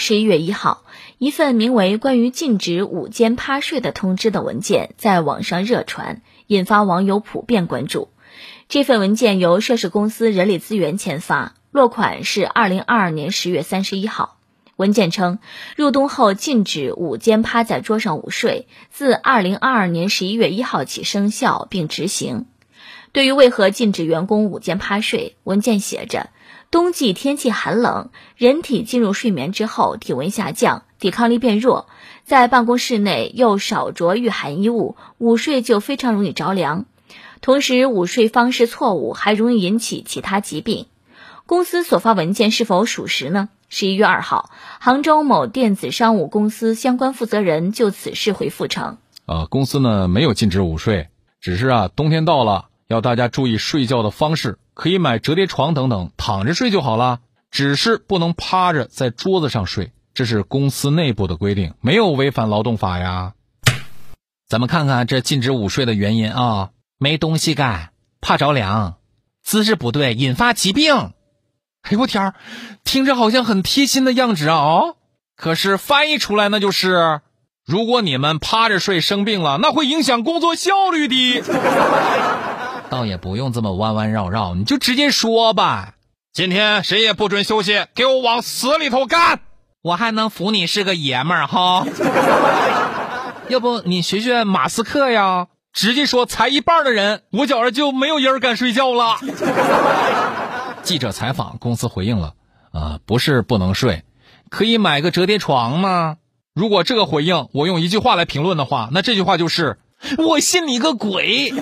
十一月一号，一份名为《关于禁止午间趴睡的通知》的文件在网上热传，引发网友普遍关注。这份文件由涉事公司人力资源签发，落款是二零二二年十月三十一号。文件称，入冬后禁止午间趴在桌上午睡，自二零二二年十一月一号起生效并执行。对于为何禁止员工午间趴睡，文件写着：冬季天气寒冷，人体进入睡眠之后，体温下降，抵抗力变弱，在办公室内又少着御寒衣物，午睡就非常容易着凉。同时，午睡方式错误还容易引起其他疾病。公司所发文件是否属实呢？十一月二号，杭州某电子商务公司相关负责人就此事回复称：呃，公司呢没有禁止午睡，只是啊，冬天到了。要大家注意睡觉的方式，可以买折叠床等等，躺着睡就好了。只是不能趴着在桌子上睡，这是公司内部的规定，没有违反劳动法呀。咱们看看这禁止午睡的原因啊，没东西干，怕着凉，姿势不对引发疾病。哎呦我天儿，听着好像很贴心的样子啊！哦，可是翻译出来那就是。如果你们趴着睡生病了，那会影响工作效率的。倒也不用这么弯弯绕绕，你就直接说吧。今天谁也不准休息，给我往死里头干！我还能服你是个爷们儿哈。要不你学学马斯克呀，直接说才一半的人，我觉着就没有人敢睡觉了。记者采访，公司回应了，啊，不是不能睡，可以买个折叠床吗？如果这个回应我用一句话来评论的话，那这句话就是我信你个鬼！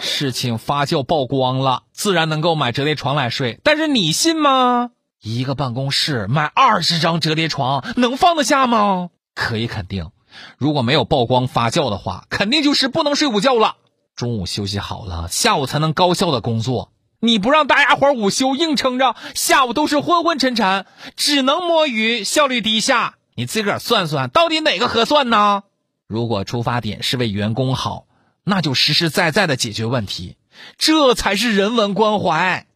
事情发酵曝光了，自然能够买折叠床来睡，但是你信吗？一个办公室买二十张折叠床，能放得下吗？可以肯定，如果没有曝光发酵的话，肯定就是不能睡午觉了。中午休息好了，下午才能高效的工作。你不让大家伙午休，硬撑着，下午都是昏昏沉沉，只能摸鱼，效率低下。你自个儿算算，到底哪个合算呢？如果出发点是为员工好，那就实实在在的解决问题，这才是人文关怀。